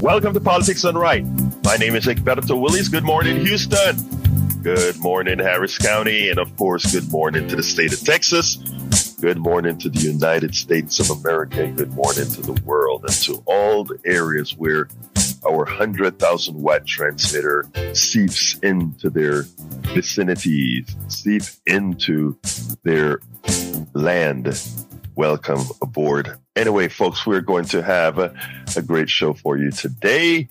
Welcome to Politics Done Right. My name is Egberto Willies. Good morning, Houston. Good morning, Harris County. And of course, good morning to the state of Texas. Good morning to the United States of America. Good morning to the world and to all the areas where our 100,000 watt transmitter seeps into their vicinities, seep into their land. Welcome aboard. Anyway, folks, we're going to have a, a great show for you today.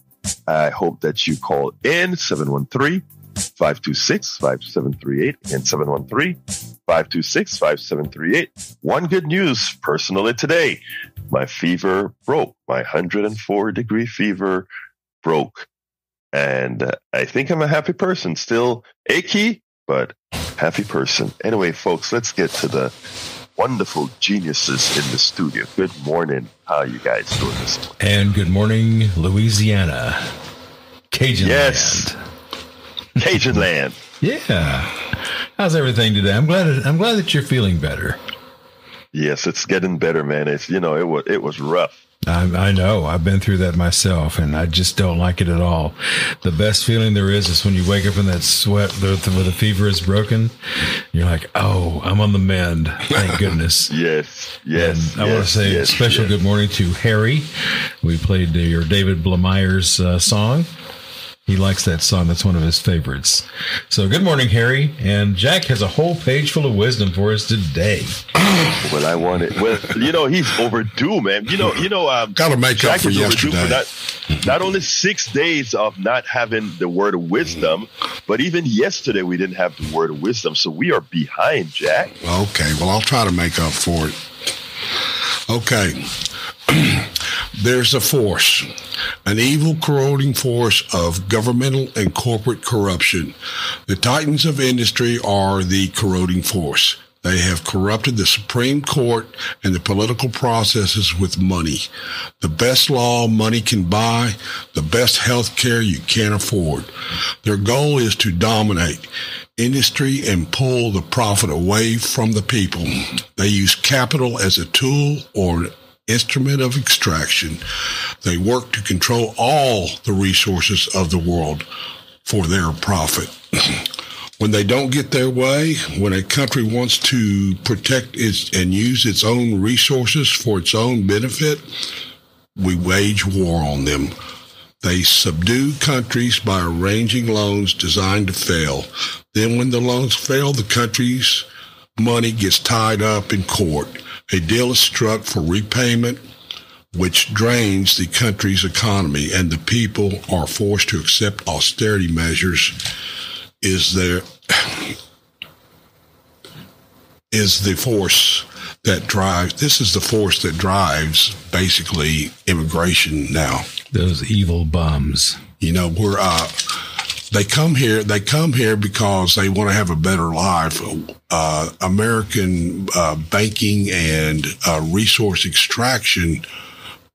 I hope that you call in 713 526 5738 and 713 526 5738. One good news personally today. My fever broke. My 104 degree fever broke. And uh, I think I'm a happy person. Still achy, but happy person. Anyway, folks, let's get to the wonderful geniuses in the studio. Good morning. How are you guys doing this morning? And good morning, Louisiana. Cajun Yes. land. Cajun land. Yeah. How's everything today? I'm glad I'm glad that you're feeling better. Yes, it's getting better, man. It's you know it was it was rough. I, I know. I've been through that myself, and I just don't like it at all. The best feeling there is is when you wake up in that sweat where the, where the fever is broken. You're like, oh, I'm on the mend. Thank goodness. Yes, yes. And I want to yes, say a special yes. good morning to Harry. We played your David Blemeyer's uh, song. He likes that song. That's one of his favorites. So good morning, Harry. And Jack has a whole page full of wisdom for us today. Well, I wanted. Well, you know he's overdue, man. You know, you know. Um, Gotta make up for is overdue yesterday. for not, not only six days of not having the word of wisdom, but even yesterday we didn't have the word of wisdom. So we are behind, Jack. Okay, well, I'll try to make up for it. Okay. There's a force, an evil, corroding force of governmental and corporate corruption. The titans of industry are the corroding force. They have corrupted the Supreme Court and the political processes with money. The best law money can buy, the best health care you can afford. Their goal is to dominate industry and pull the profit away from the people. They use capital as a tool or instrument of extraction. They work to control all the resources of the world for their profit. when they don't get their way, when a country wants to protect its and use its own resources for its own benefit, we wage war on them. They subdue countries by arranging loans designed to fail. Then when the loans fail, the country's money gets tied up in court. A deal is struck for repayment, which drains the country's economy, and the people are forced to accept austerity measures. Is there is the force that drives this is the force that drives basically immigration now Those evil bums. you know we're uh they come here they come here because they want to have a better life uh american uh banking and uh resource extraction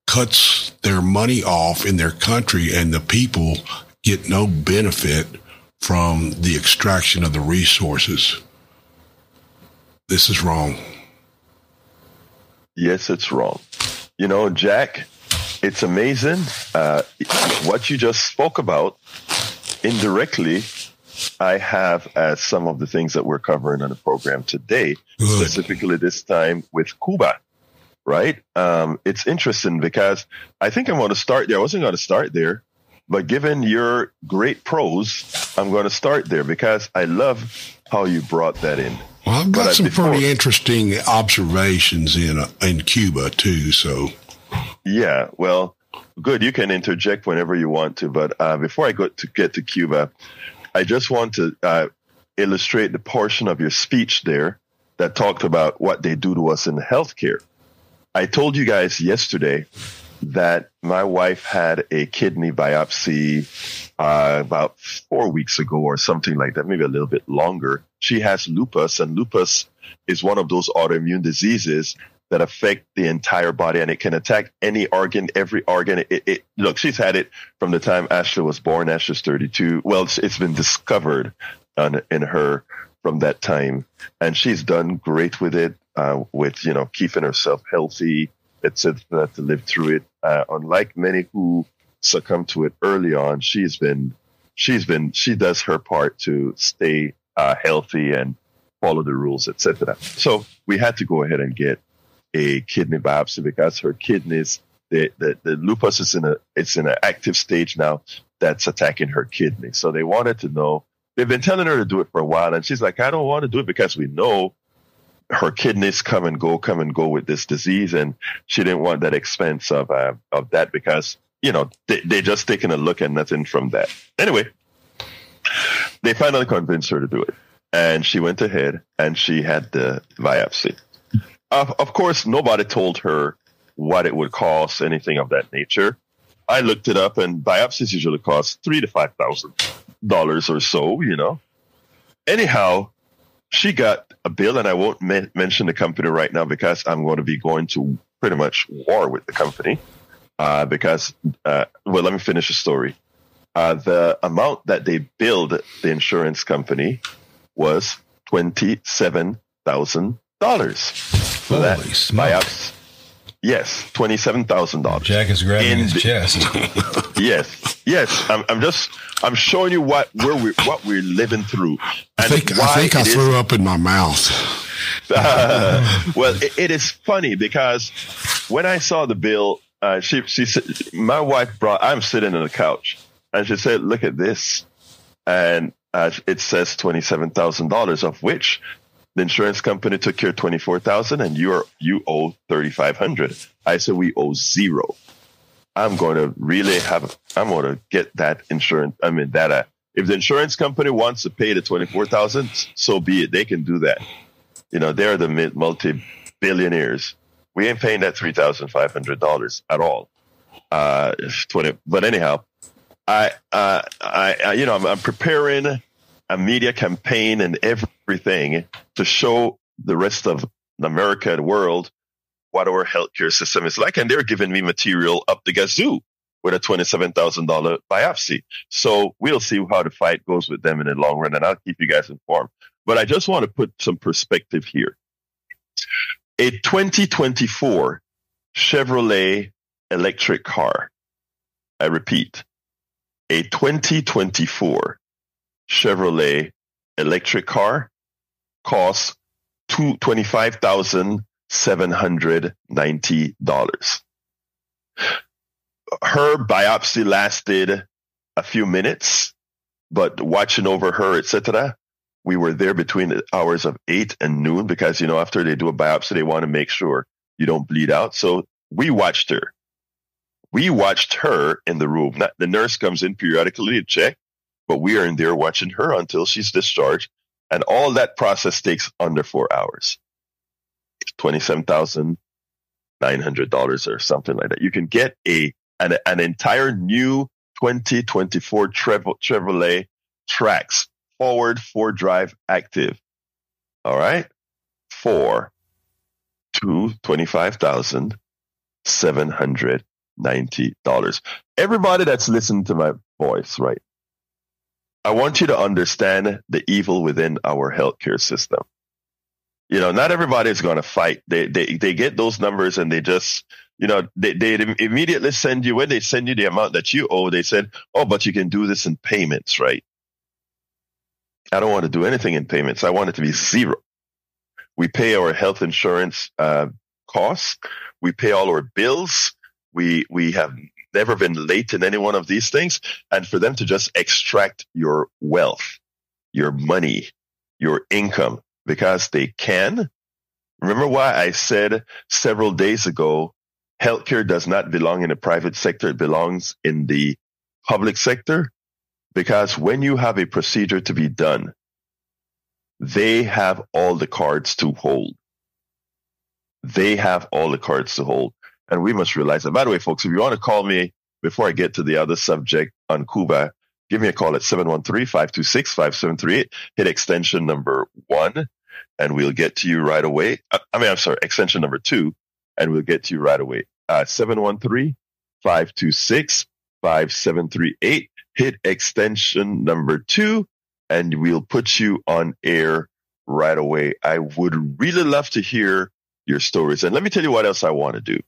cuts their money off in their country and the people get no benefit from the extraction of the resources this is wrong Yes, it's wrong. You know, Jack, it's amazing uh, what you just spoke about. Indirectly, I have as some of the things that we're covering on the program today, Good. specifically this time with Cuba. Right? Um, it's interesting because I think I'm going to start there. I wasn't going to start there, but given your great prose, I'm going to start there because I love how you brought that in. Well, I've got But, uh, some before- pretty interesting observations in uh, in Cuba too. So, Yeah, well, good. You can interject whenever you want to. But uh, before I go to get to Cuba, I just want to uh, illustrate the portion of your speech there that talked about what they do to us in healthcare. I told you guys yesterday that my wife had a kidney biopsy uh, about four weeks ago or something like that, maybe a little bit longer. She has lupus, and lupus is one of those autoimmune diseases that affect the entire body and it can attack any organ, every organ. It, it look, she's had it from the time Ashley was born. Ashley's 32. Well, it's, it's been discovered on, in her from that time, and she's done great with it. Uh, with you know keeping herself healthy, etc. To live through it. Uh, unlike many who succumb to it early on. She's been, she's been, she does her part to stay uh, healthy and follow the rules, etc. So we had to go ahead and get a kidney biopsy because her kidneys, the, the, the lupus is in a, it's in an active stage now that's attacking her kidney. So they wanted to know, they've been telling her to do it for a while. And she's like, I don't want to do it because we know her kidneys come and go, come and go with this disease. And she didn't want that expense of, uh, of that because, you know, they, they just taking a look and nothing from that. Anyway, they finally convinced her to do it. And she went ahead and she had the biopsy. Of, of course, nobody told her what it would cost, anything of that nature. I looked it up, and biopsies usually cost three to five thousand dollars or so. You know. Anyhow, she got a bill, and I won't men- mention the company right now because I'm going to be going to pretty much war with the company. Uh, because, uh, well, let me finish the story. Uh, the amount that they billed the insurance company was twenty seven thousand dollars for that Holy smoke. biopsy. Yes, twenty seven thousand dollars. Jack is grabbing In his the- chest. Yes, yes. I'm, I'm just I'm showing you what where we what we're living through. I think I think I it is- threw up in my mouth. well, it, it is funny because when I saw the bill, uh, she she said my wife brought. I'm sitting on the couch, and she said, "Look at this," and uh, it says twenty seven thousand dollars, of which the insurance company took four thousand, and you are you owe thirty five hundred. I said we owe zero. I'm going to really have. I'm going to get that insurance. I mean that. Uh, if the insurance company wants to pay the twenty four thousand, so be it. They can do that. You know, they're the multi billionaires. We ain't paying that three thousand five hundred dollars at all. Uh, twenty. But anyhow, I, uh, I, I, you know, I'm, I'm preparing a media campaign and everything to show the rest of America and world what our healthcare system is like, and they're giving me material up the gazoo with a twenty-seven thousand dollar biopsy. So we'll see how the fight goes with them in the long run, and I'll keep you guys informed. But I just want to put some perspective here. A 2024 Chevrolet electric car. I repeat, a 2024 Chevrolet electric car costs two twenty-five thousand seven hundred ninety dollars. Her biopsy lasted a few minutes, but watching over her, etc., we were there between the hours of eight and noon because you know after they do a biopsy, they want to make sure you don't bleed out. So we watched her. We watched her in the room. Not, the nurse comes in periodically to check, but we are in there watching her until she's discharged. And all that process takes under four hours. Twenty-seven thousand nine hundred dollars or something like that. You can get a an, an entire new 2024 Trev- Chevrolet Trax forward four drive active. All right, for two twenty-five thousand seven hundred ninety dollars. Everybody that's listening to my voice, right? I want you to understand the evil within our healthcare system. You know, not everybody is going to fight. They, they, they get those numbers and they just, you know, they, they immediately send you, when they send you the amount that you owe, they said, oh, but you can do this in payments, right? I don't want to do anything in payments. I want it to be zero. We pay our health insurance, uh, costs. We pay all our bills. We, we have never been late in any one of these things. And for them to just extract your wealth, your money, your income, because they can. Remember why I said several days ago, healthcare does not belong in the private sector. It belongs in the public sector. Because when you have a procedure to be done, they have all the cards to hold. They have all the cards to hold. And we must realize that. By the way, folks, if you want to call me before I get to the other subject on Cuba, give me a call at 713-526-5738. Hit extension number one and we'll get to you right away. Uh, I mean, I'm sorry, extension number two and we'll get to you right away. Uh, 713-526-5738. Hit extension number two and we'll put you on air right away. I would really love to hear your stories. And let me tell you what else I want to do.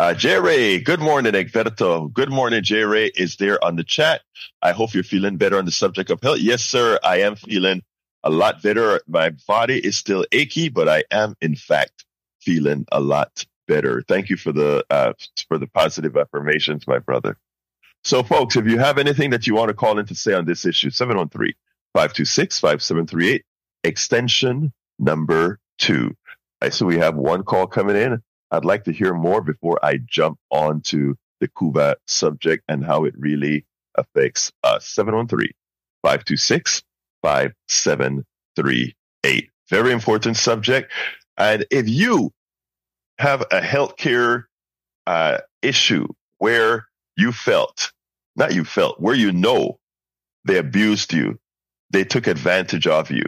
Uh, J Ray, good morning, Egberto. Good morning, J Ray is there on the chat. I hope you're feeling better on the subject of health. Yes, sir. I am feeling a lot better. My body is still achy, but I am in fact feeling a lot better. Thank you for the uh, for the positive affirmations, my brother. So, folks, if you have anything that you want to call in to say on this issue, 713 526 5738, extension number two. I see we have one call coming in. I'd like to hear more before I jump on to the Cuba subject and how it really affects us. 713 526 5738. Very important subject. And if you have a healthcare uh, issue where you felt, not you felt, where you know they abused you, they took advantage of you,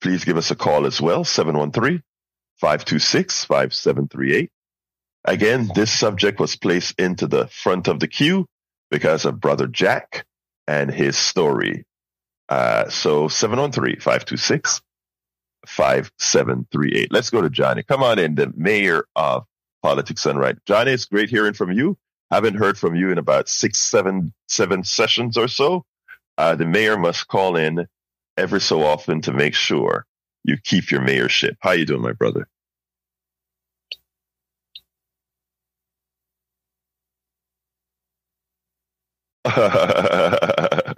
please give us a call as well, 713 526 5738. Again, this subject was placed into the front of the queue because of Brother Jack and his story. Uh, so 713 526 5738. Let's go to Johnny. Come on in, the mayor of Politics Done Right. Johnny, it's great hearing from you. Haven't heard from you in about six, seven, seven sessions or so. Uh, the mayor must call in every so often to make sure you keep your mayorship. How you doing, my brother?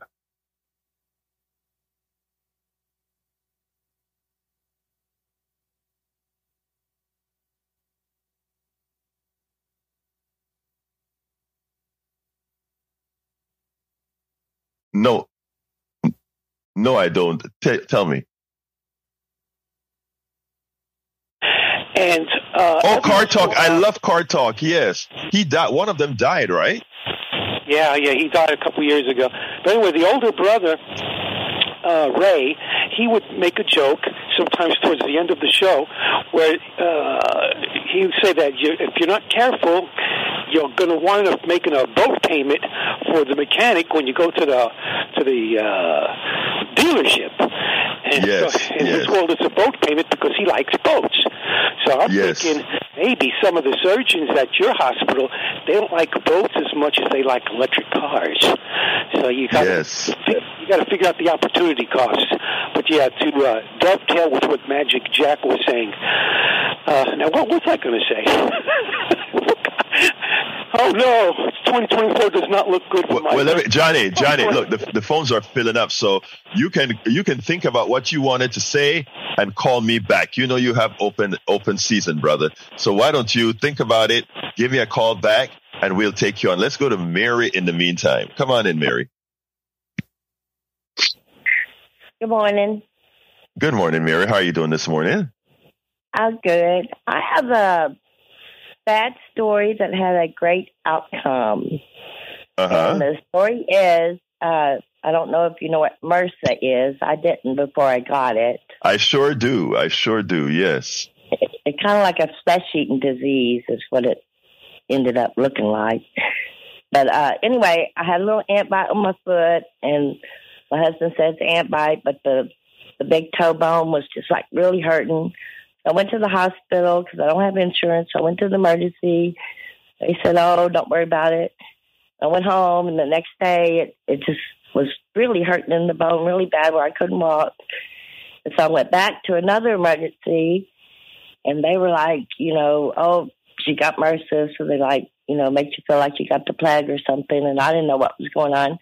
no, no, I don't. T- tell me. And uh, Oh, Car Talk. I love Car Talk. Yes, he died. One of them died, right? Yeah, yeah, he died a couple years ago. But anyway, the older brother, uh, Ray, he would make a joke sometimes towards the end of the show where uh, he would say that if you're not careful, you're going to wind up making a boat payment for the mechanic when you go to the to the uh, dealership. And Yes, so in his yes. world, it's a boat payment because he likes boats. So I'm Yes. thinking maybe some of the surgeons at your hospital they don't like boats as much as they like electric cars. So you got Yes. you got to figure out the opportunity costs. But yeah, to uh, dovetail with what Magic Jack was saying. Uh, now, what was I going to say? oh no, 2024 does not look good for Well, my. well, let me, Johnny, Johnny, look, the, the phones are filling up, so you can you can think about what you wanted to say and call me back. You know you have open open season, brother. So why don't you think about it? Give me a call back, and we'll take you on. Let's go to Mary in the meantime. Come on in, Mary. Good morning. Good morning, Mary. How are you doing this morning? I'm good. I have a bad story that had a great outcome. Uh And the story is uh, I don't know if you know what MRSA is. I didn't before I got it. I sure do. I sure do. Yes. it it's kind of like a flesh eating disease, is what it ended up looking like. But uh, anyway, I had a little ant bite on my foot, and my husband says ant bite, but the the big toe bone was just like really hurting. I went to the hospital because I don't have insurance. I went to the emergency. They said, "Oh, don't worry about it." I went home, and the next day it, it just was really hurting in the bone, really bad, where I couldn't walk. And so I went back to another emergency, and they were like, you know, oh, she got MRSA, so they like, you know, make you feel like you got the plague or something. And I didn't know what was going on.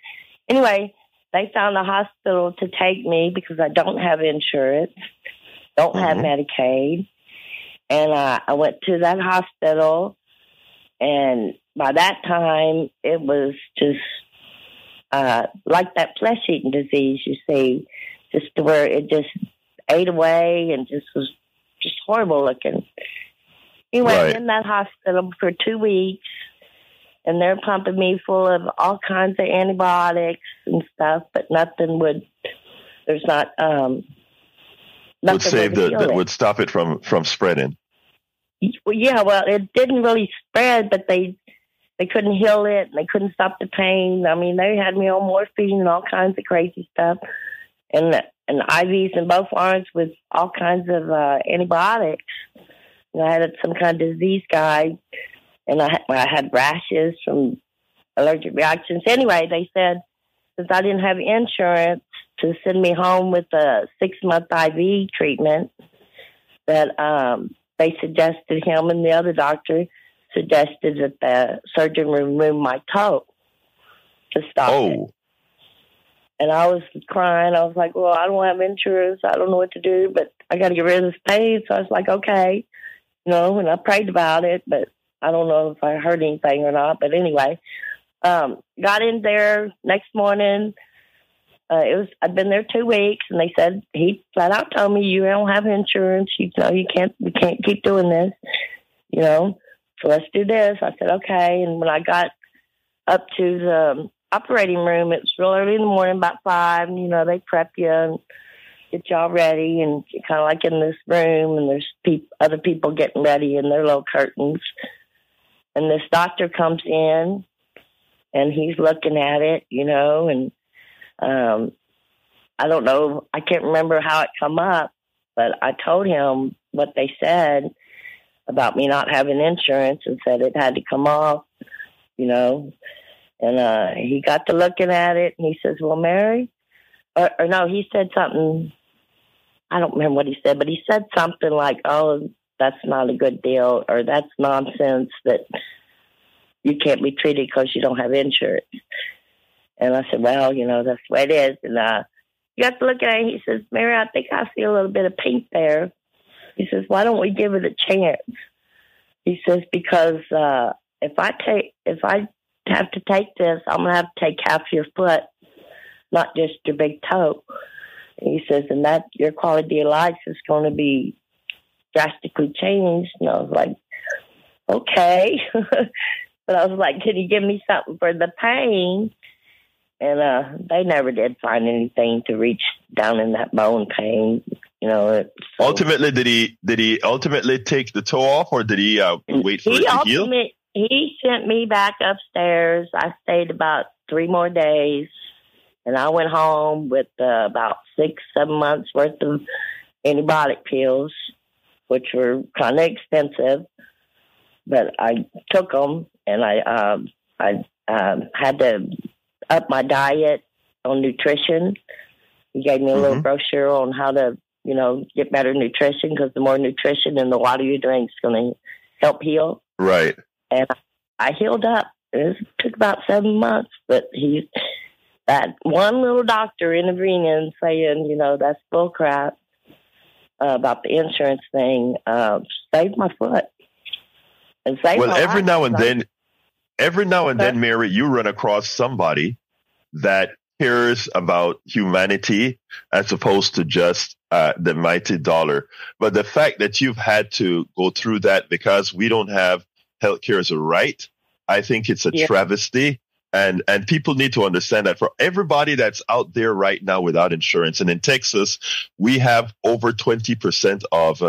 Anyway, they found a hospital to take me because I don't have insurance, don't have Mhm. Medicaid. And uh, I went to that hospital, and by that time, it was just uh, like that flesh eating disease, you see, just where it just ate away and just was just horrible looking. Anyway, Right. in that hospital for two weeks, and they're pumping me full of all kinds of antibiotics and stuff, but nothing would. There's not um. Would save the that it. would stop it from from spreading. Well, yeah, well, it didn't really spread, but they they couldn't heal it, and they couldn't stop the pain. I mean, they had me on morphine and all kinds of crazy stuff, and and IVs in both arms with all kinds of uh, antibiotics. And I had some kind of disease guy and I, I had rashes from allergic reactions. Anyway, they said since I didn't have insurance to send me home with a six month IV treatment, that um, they suggested him and the other doctor suggested that the surgeon remove my toe to stop it. Oh, And I was crying. I was like, well, I don't have insurance. I don't know what to do, but I got to get rid of this pain. So I was like, okay. You know, and I prayed about it, but I don't know if I heard anything or not. But anyway, um, got in there next morning. Uh, it was I'd been there two weeks, and they said he flat out told me you don't have insurance. You know you can't we can't keep doing this. You know, so let's do this. I said okay, and when I got up to the operating room, it was real early in the morning, about five. You know, they prep you and get y'all ready, and kind of like in this room, and there's peop other people getting ready in their little curtains. And this doctor comes in, and he's looking at it, you know, and um, I don't know, I can't remember how it come up, but I told him what they said about me not having insurance and said it had to come off, you know. And uh, he got to looking at it and he says, Well, Mary, or, or no, he said something. I don't remember what he said, but he said something like, Oh, that's not a good deal, or that's nonsense that you can't be treated because you don't have insurance. And I said, Well, you know, that's the way it is. And uh, he got to look at it he says, Mary, I think I see a little bit of pink there. He says, Why don't we give it a chance? He says, Because uh, if I take, if I have to take this, I'm gonna have to take half your foot, not just your big toe. And he says, and that your quality of life is going to be drastically changed. And I was like, okay, but I was like, can you give me something for the pain? And uh, they never did find anything to reach down in that bone pain. You know, it, so- ultimately, did he did he ultimately take the toe off, or did he uh, wait for he it to heal? He sent me back upstairs. I stayed about three more days, and I went home with uh, about six, seven months worth of antibiotic pills, which were kind of expensive. But I took them, and I um, I um, had to up my diet on nutrition. He gave me a little Mhm. brochure on how to, you know, get better nutrition because the more nutrition and the water you drink is going to help heal Right. and I healed up. It took about seven months, but he, that one little doctor intervening saying, you know, that's bull crap uh, about the insurance thing, uh, saved my foot. And saved Well, every life. now and then, every now and then, Mary, you run across somebody that cares about humanity as opposed to just uh, the mighty dollar. But the fact that you've had to go through that because we don't have healthcare as a right, I think it's a Yeah. travesty. And and people need to understand that for everybody that's out there right now without insurance, and in Texas, we have over twenty percent of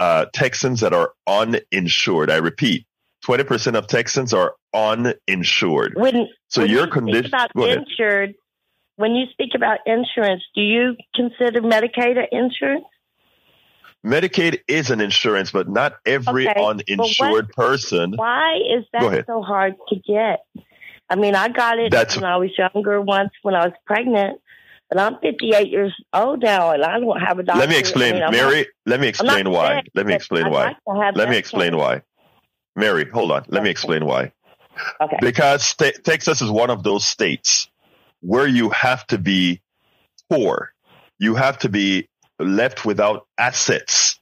uh, Texans that are uninsured. I repeat, twenty percent of Texans are uninsured. when, So when your you condition. about ahead. insured, when you speak about insurance, do you consider Medicaid an insurance? Medicaid is an insurance, but not every Okay, uninsured person. Why is that so hard to get? I mean, I got it That's- when I was younger once when I was pregnant, but I'm 58 years old now and I don't have a doctor. Let me explain, I mean, Mary. let me not- I'm not explain why. sick, Let me explain why. like Let me explain why. Mary, hold on. Let me explain why. Okay. Because Texas is one of those states where you have to be poor. You have to be left without assets.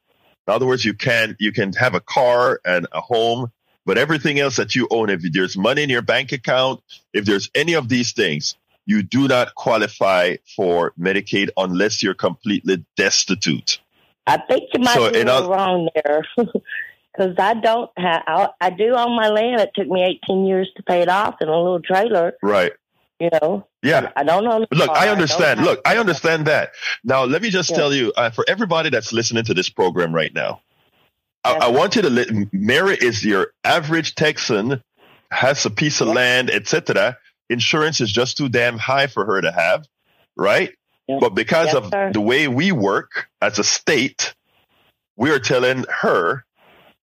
In other words, you can you can have a car and a home, but everything else that you own, if there's money in your bank account, if there's any of these things, you do not qualify for Medicaid unless you're completely destitute. I think you might So, be a in little oth- wrong there. Because I don't have, I, I do own my land. It took me 18 years to pay it off in a little trailer, Right. you know. Yeah. I don't own Look. I understand. have- Look, I understand that. Now, let me just Yeah. tell you, uh, for everybody that's listening to this program right now, I. I want you to let Mary is your average Texan, has a piece of Yeah. land, etc. Insurance is just too damn high for her to have, right? Yeah. But because Yes, of sir. the way we work as a state, we are telling her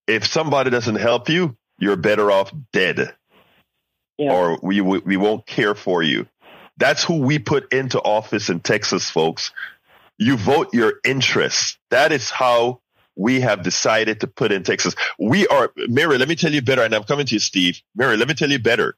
if somebody doesn't help you, you're better off dead, Yeah. or we we we won't care for you. That's who we put into office in Texas, folks. You vote your interests. That is how we have decided to put in Texas. We are, Mary, let me tell you better, and I'm coming to you, Steve. Mary, let me tell you better.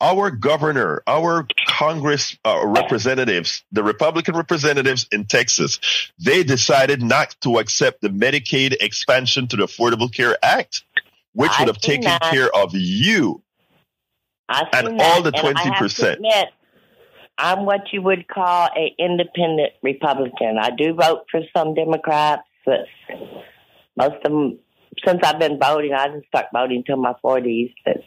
Our governor, our Congress uh, representatives, the Republican representatives in Texas, they decided not to accept the Medicaid expansion to the Affordable Care Act, which would I've have taken that. care of you. And seen all the I to 20%. I'm what you would call a independent Republican. I do vote for some Democrats, but most of them, since I've been voting, I didn't start voting until my 40s. But,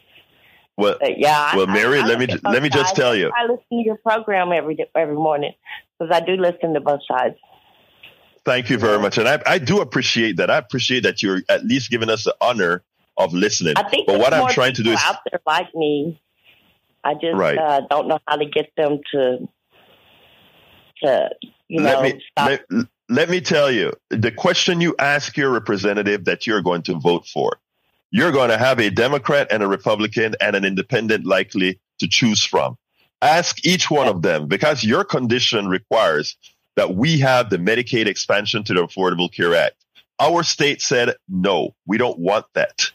Well, but yeah, Well, Mary, I, I let me let me just sides. tell you. I listen to your program every every morning because I do listen to both sides. Thank you very much. And I, I do appreciate that. I appreciate that you're at least giving us the honor of listening. I think But what I'm trying to do is out there like me. I just Right. uh, don't know how to get them to to you let know me stop. let, let me tell you the question you ask your representative that you're going to vote for. You're going to have a Democrat and a Republican and an independent likely to choose from. Ask each one of them because your condition requires that we have the Medicaid expansion to the Affordable Care Act. Our state said no, we don't want that.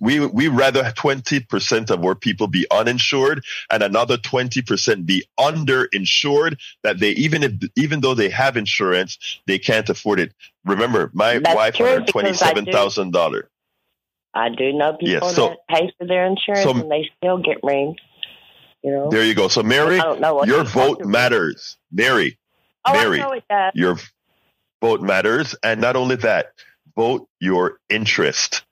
We we rather 20% of our people be uninsured and another 20% be underinsured that they even if even though they have insurance, they can't afford it. Remember, my That's wife true, because twenty I do- seven thousand dollar. I do know people Yeah, so- that pay for their insurance so- and they still get ringed. You know, There you go. So Mary, I don't know what your vote matters. Mary, Oh, Mary. I know it does. your vote matters, and not only that, vote your interest.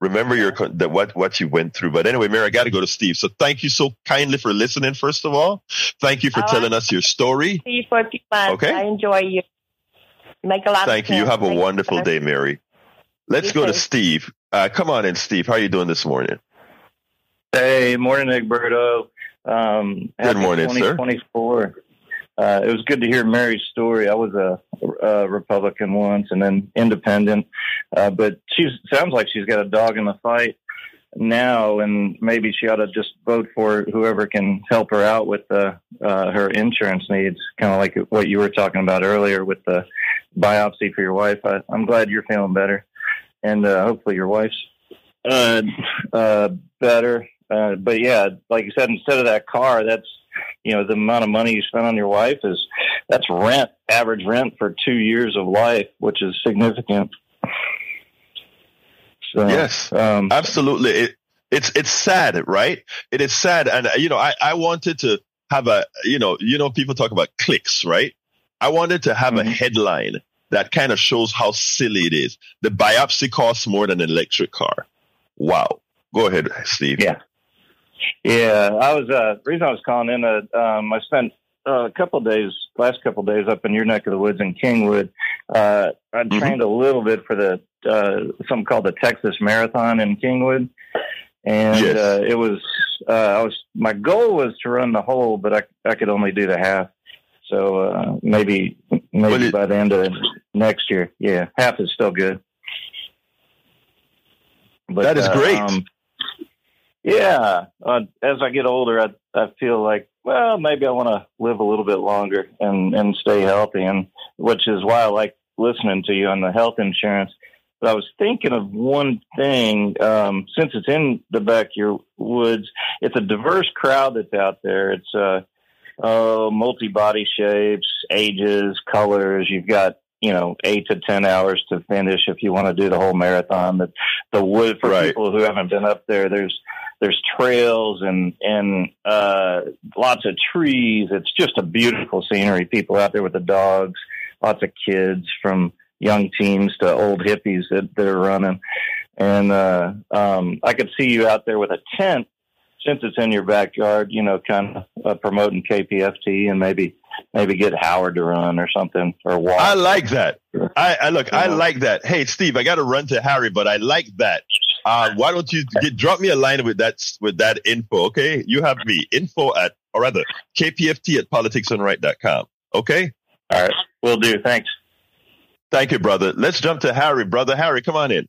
Remember your that what what you went through. But anyway, Mary, I got to go to Steve. So thank you so kindly for listening. First of all, thank you for Oh, telling us your story. See you for a few months. Okay. I enjoy you. Make a lot. Thank you. You have a wonderful day, Mary. Let's go to. Steve. Uh, come on in, Steve. How are you doing this morning? Hey, morning, Egberto. Um, Good morning, sir. 2024. Uh, it was good to hear Mary's story. I was a, a Republican once and then independent, uh, but she sounds like she's got a dog in the fight now, and maybe she ought to just vote for whoever can help her out with uh, uh, her insurance needs, kind of like what you were talking about earlier with the biopsy for your wife. I, I'm glad you're feeling better, and uh, hopefully your wife's uh, uh, better. Uh, but yeah, like you said, instead of that car, that's you know the amount of money you spend on your wife is that's rent, average rent for two years of life, which is significant. So, Yes. um, Absolutely. It, it's it's sad, right? It is sad, and you know, I I wanted to have a you know you know people talk about clicks, right? I wanted to have a Mhm. headline that kind of shows how silly it is. The biopsy costs more than an electric car. Wow. Go ahead, Steve. Yeah. Yeah, I was. Uh, the reason I was calling in, uh, um, I spent uh, a couple of days, last couple of days, up in your neck of the woods in Kingwood. Uh, I Mhm. trained a little bit for the uh, something called the Texas Marathon in Kingwood, and Yes. uh, it was. Uh, I was. My goal was to run the whole, but I I could only do the half. So uh, maybe maybe it- by the end of next year, yeah, half is still good. But, That is uh, great. um, yeah, uh, as I get older, I I feel like well maybe I want to live a little bit longer and and stay healthy, and which is why I like listening to you on the health insurance. But I was thinking of one thing um, since it's in the back of your woods. It's a diverse crowd that's out there. It's uh, uh, multi body shapes, ages, colors. You've got you know eight to ten hours to finish if you want to do the whole marathon. The the wood for Right. people who haven't been up there. There's there's trails and and uh, lots of trees. It's just a beautiful scenery. People out there with the dogs, lots of kids from young teens to old hippies that that are running. And uh, um, I could see you out there with a tent since it's in your backyard. You know, kind of uh, promoting KPFT and maybe maybe get Howard to run or something or walk. I like that. I, I look. I like that. Hey, Steve, I got to run to Harry, but I like that. Uh, why don't you get, drop me a line with that with that info? Okay, you have me info at or rather kpft at politicsdoneright.com. Okay, All right, we'll do. Thanks. thank you, brother. Let's jump to Harry, brother. Harry, come on in.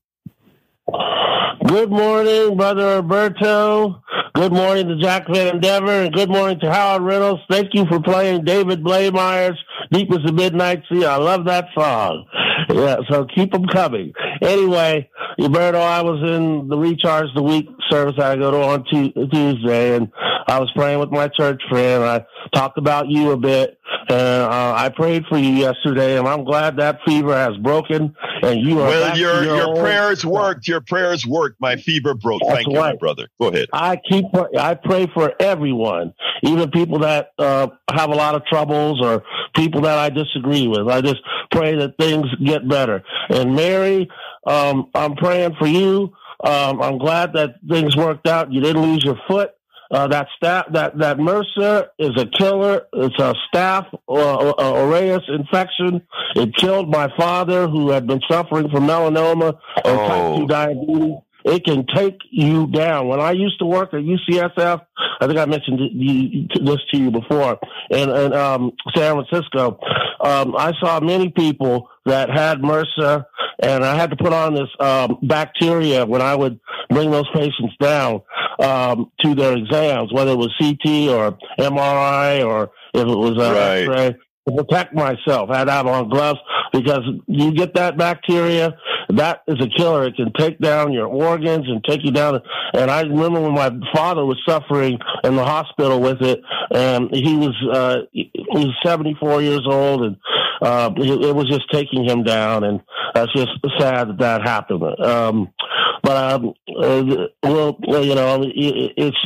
Good morning, Brother Roberto. Good morning to Jack Van Endeavor, and good morning to Howard Reynolds. Thank you for playing David Blameyer's Deep as the Midnight Sea. I love that song. Yeah, so keep them coming. Anyway, Roberto, I was in the Recharge the Week service I go to on Tuesday, and I was praying with my church friend. I talked about you a bit, and uh, I prayed for you yesterday, and I'm glad that fever has broken, and you are. Well, your your, your prayers worked. Your prayers worked. My fever broke. That's Thank you, my brother. Go ahead. I keep. I pray for everyone, even people that uh, have a lot of troubles or people that I disagree with. I just pray that things get better. And Mary, um, I'm praying for you. Um, I'm glad that things worked out. You didn't lose your foot. Uh, that staph, that that MRSA is a killer. It's a staph uh, aureus infection. It killed my father, who had been suffering from melanoma and oh. type two diabetes. It can take you down. When I used to work at UCSF, I think I mentioned this to you before, in, in um, San Francisco, um, I saw many people that had MRSA, and I had to put on this um, bacteria when I would bring those patients down um, to their exams, whether it was CT or MRI or if it was uh, right. X-ray to protect myself. I had have on gloves because you get that bacteria, that is a killer. It can take down your organs and take you down. And I remember when my father was suffering in the hospital with it, and he was uh, he was 74 years old, and uh, it, was just taking him down. And that's just sad that that happened. Um, but um, uh, well, you know, it's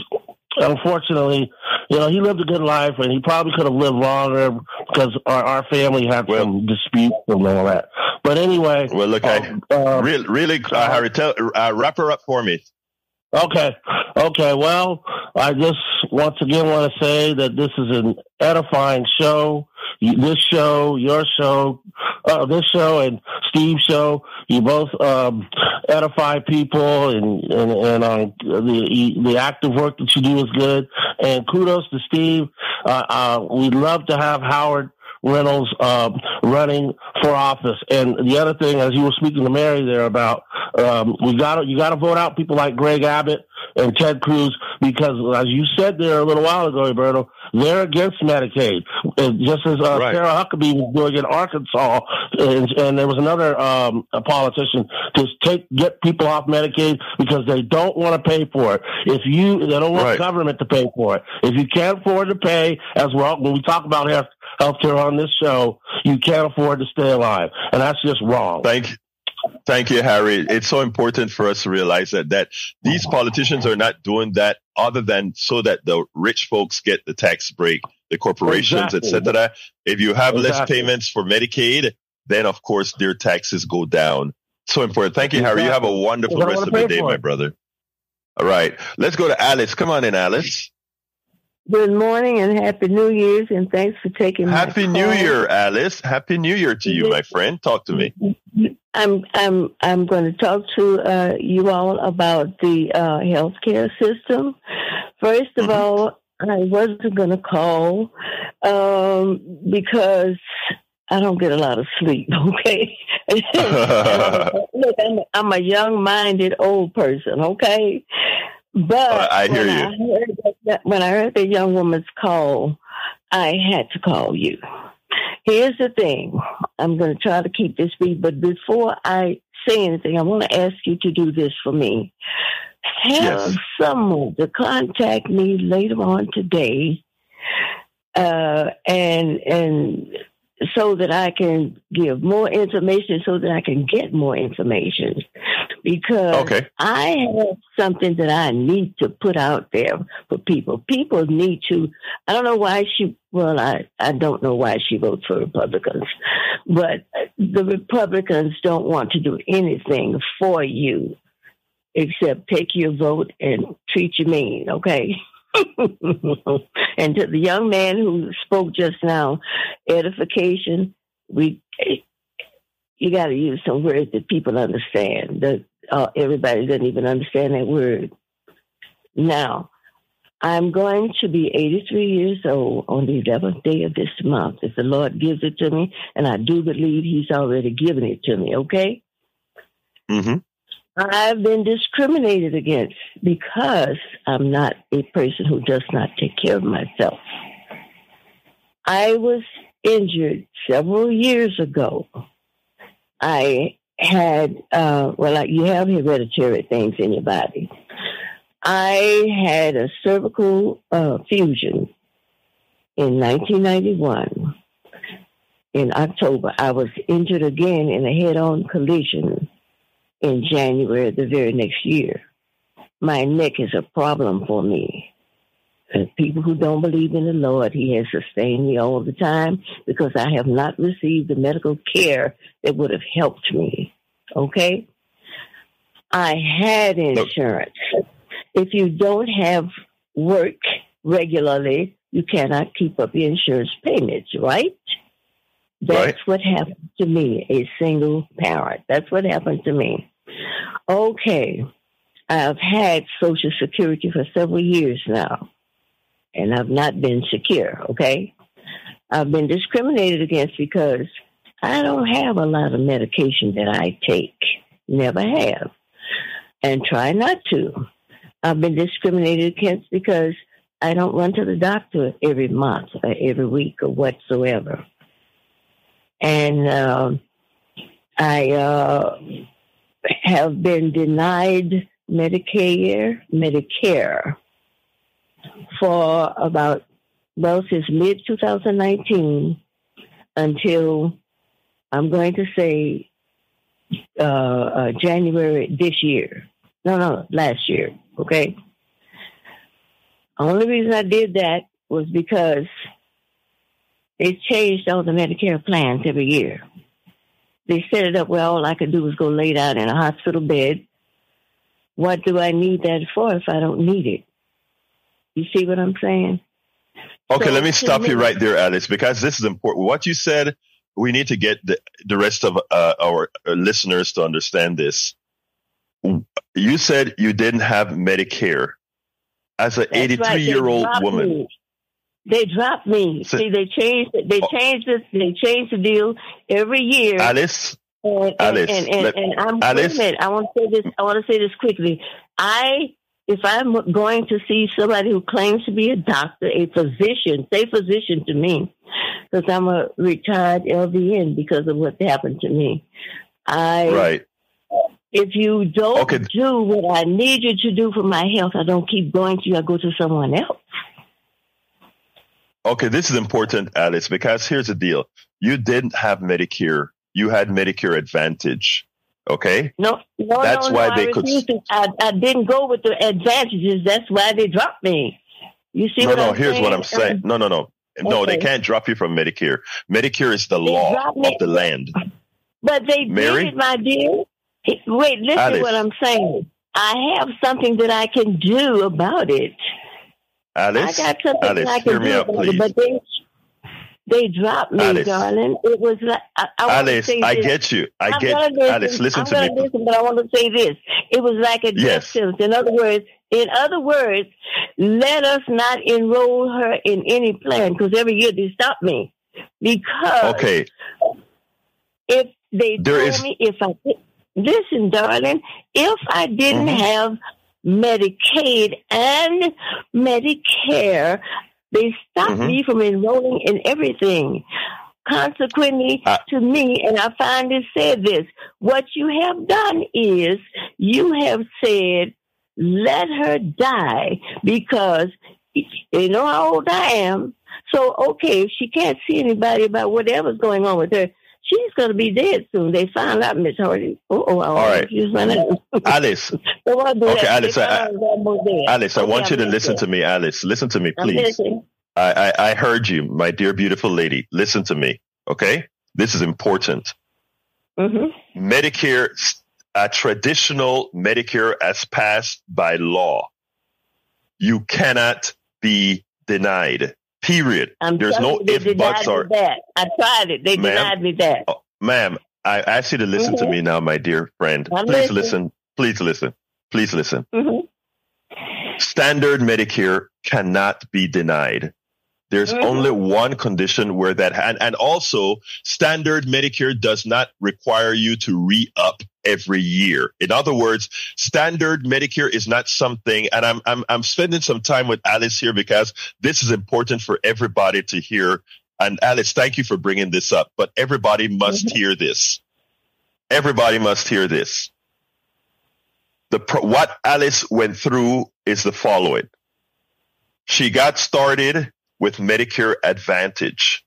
unfortunately, you know, he lived a good life and he probably could have lived longer because our, our family had well, some disputes and all that. But anyway. Well, look, um, I, uh, really, really uh, Harry, tell, uh, wrap her up for me. Okay. Okay. Well, I just once again want to say that this is an edifying show. This show, your show, uh, this show, and Steve's show, you both um, edify people, and and, and uh, the the active work that you do is good. And kudos to Steve. Uh, uh we'd love to have Howard Reynolds um, running for office. And the other thing, as you were speaking to Mary there about, um, we got to you got to vote out people like Greg Abbott and Ted Cruz because, as you said there a little while ago, Roberto, they're against Medicaid. Just as uh, right. Sarah Huckabee was doing in Arkansas, and, and there was another um, a politician to take get people off Medicaid because they don't want to pay for it. If you they don't want right. government to pay for it. If you can't afford to pay, as well, when we talk about health healthcare on this show, you can't afford to stay alive, and that's just wrong. Thank you. Thank you, Harry. It's so important for us to realize that that these politicians are not doing that other than so that the rich folks get the tax break, the corporations, exactly. etc. If you have exactly. less payments for Medicaid, then of course their taxes go down. So important. Thank you. Harry. You have a wonderful rest of the day, my brother. All right. Let's go to Alice. Come on in, Alice. Good morning and happy New Year's, and thanks for taking. Happy New Year, Alice. Happy New Year to you, my friend. Talk to me. I'm I'm I'm going to talk to uh, you all about the uh, healthcare system. First of mm-hmm. all, I wasn't going to call um, because I don't get a lot of sleep. Okay, look, I'm, I'm a young-minded old person. Okay, but I hear you. I heard that, when I heard the young woman's call, I had to call you. Here's the thing. I'm going to try to keep this brief, but before I say anything, I want to ask you to do this for me. Have yes. someone to contact me later on today, uh, and and so that I can give more information, so that I can get more information. Because okay. I have something that I need to put out there for people. People need to, I don't know why she, well, I, I don't know why she votes for Republicans, but the Republicans don't want to do anything for you except take your vote and treat you mean, okay? and to the young man who spoke just now, edification, we you got to use some words that people understand. That uh, everybody doesn't even understand that word. Now, I'm going to be 83 years old on the 11th day of this month. If the Lord gives it to me, and I do believe He's already given it to me, okay? Mm-hmm. I've been discriminated against because I'm not a person who does not take care of myself. I was injured several years ago. I had, uh, well, you have hereditary things in your body. I had a cervical uh, fusion in 1991. In October, I was injured again in a head on collision in January the very next year. My neck is a problem for me. And people who don't believe in the Lord, He has sustained me all the time because I have not received the medical care that would have helped me. Okay? I had insurance. If you don't have work regularly, you cannot keep up your insurance payments, right? That's Right. what happened to me, a single parent. That's what happened to me. Okay. I've had Social Security for several years now, and I've not been secure, okay? I've been discriminated against because I don't have a lot of medication that I take. Never have. And try not to. I've been discriminated against because I don't run to the doctor every month or every week or whatsoever. And um, I uh, have been denied Medicare, Medicare for about, well, since mid 2019 until I'm going to say uh, uh, January this year. No, no, last year. Okay. Only reason I did that was because they changed all the Medicare plans every year. They set it up where all I could do was go lay down in a hospital bed. What do I need that for if I don't need it? You see what I'm saying? Okay, So let me to stop you right there, Alice, because this is important. What you said, we need to get the, the rest of uh, our uh, listeners to understand this. You said you didn't have Medicare. As an That's right. 83 They year old woman, me. They dropped me. So- See, they changed. it- They Oh. changed this. They changed the deal every year. Alice, And, and, Alice, and, and, let- and I'm Alice. wait. I want to say this. I want to say this quickly. I, if I'm going to see somebody who claims to be a doctor, a physician, say physician to me, because I'm a retired LVN because of what happened to me. I, right. if you don't Okay. do what I need you to do for my health, I don't keep going to you. I go to someone else. Okay, this is important, Alice, because here's the deal. You didn't have Medicare. You had Medicare Advantage. Okay? No, no, That's no, why no. they I could- to. I, I didn't go with the advantages. That's why they dropped me. You see no, what no, I'm here's saying? what I'm saying. No, no, no. No, they can't drop you from Medicare. Medicare is the They law of the land. But they Mary? did it, my dear. Wait, listen Alice. to what I'm saying. I have something that I can do about it. Alice, I got something Alice, I can hear me do out, please. But they, they dropped me, Alice. darling. It was like I, I Alice, I get you. I I'm get gonna listen. Alice, listen I'm to me. listen, but I want to say this. It was like a Yes. sentence. In other words, in other words, let us not enroll her in any plan because every year they stop me because Okay, if they There told is- me if I listen, darling, if I didn't Mhm. have Medicaid and Medicare, they stopped Mhm. me from enrolling in everything. Consequently, I- to me, and I finally said this: what you have done is you have said, "Let her die," because you know how old I am. So, okay, if she can't see anybody about whatever's going on with her, she's going to be dead soon. They found out, Miss Hardy. Oh, oh, all right. She's my name. Alice, Don't want to do Okay, that. Alice, I-. Alice, I Okay, want you I'm to listen to me, Alice. Listen to me, please. I, I, I heard you, my dear, beautiful lady. Listen to me, okay? This is important. hmm Medicare, a traditional Medicare as passed by law. You cannot be denied. Period. I'm There's no if buts or that. I tried it. They denied me that. ma'am. I ask you to listen to Mhm. me now, my dear friend. I'm Please listening. listen. Please listen. Please listen. hmm Standard Medicare cannot be denied. There's only one condition where that, and, and also standard Medicare does not require you to re-up every year. In other words, standard Medicare is not something, and I'm, I'm, I'm spending some time with Alice here because this is important for everybody to hear. And Alice, thank you for bringing this up, but everybody must mm-hmm. hear this. Everybody must hear this. The, pro- what Alice went through is the following. She got started with Medicare Advantage.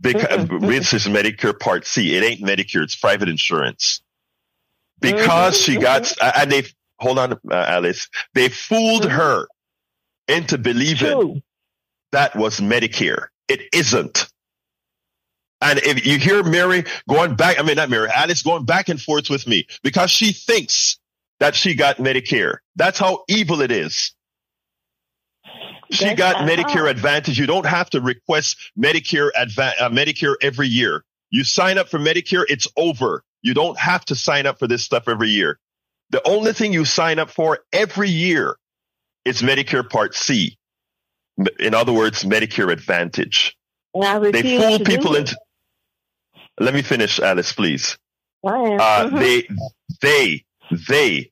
Because mm-hmm. uh, this is Medicare Part C. It ain't Medicare, it's private insurance. Mm-hmm. Because she got, uh, and they, hold on, uh, Alice, they fooled mm-hmm. her into believing True. that was Medicare. It isn't. And if you hear Mary going back, I mean, not Mary, Alice going back and forth with me because she thinks that she got Medicare. That's how evil it is. She got not Medicare. Advantage. You don't have to request Medicare Adva- uh, Medicare every year. You sign up for Medicare, it's over. You don't have to sign up for this stuff every year. The only thing you sign up for every year is Medicare Part C. In other words, Medicare Advantage. They fool people into. Let me finish, Alice, please. Uh, Mhm. They, they, they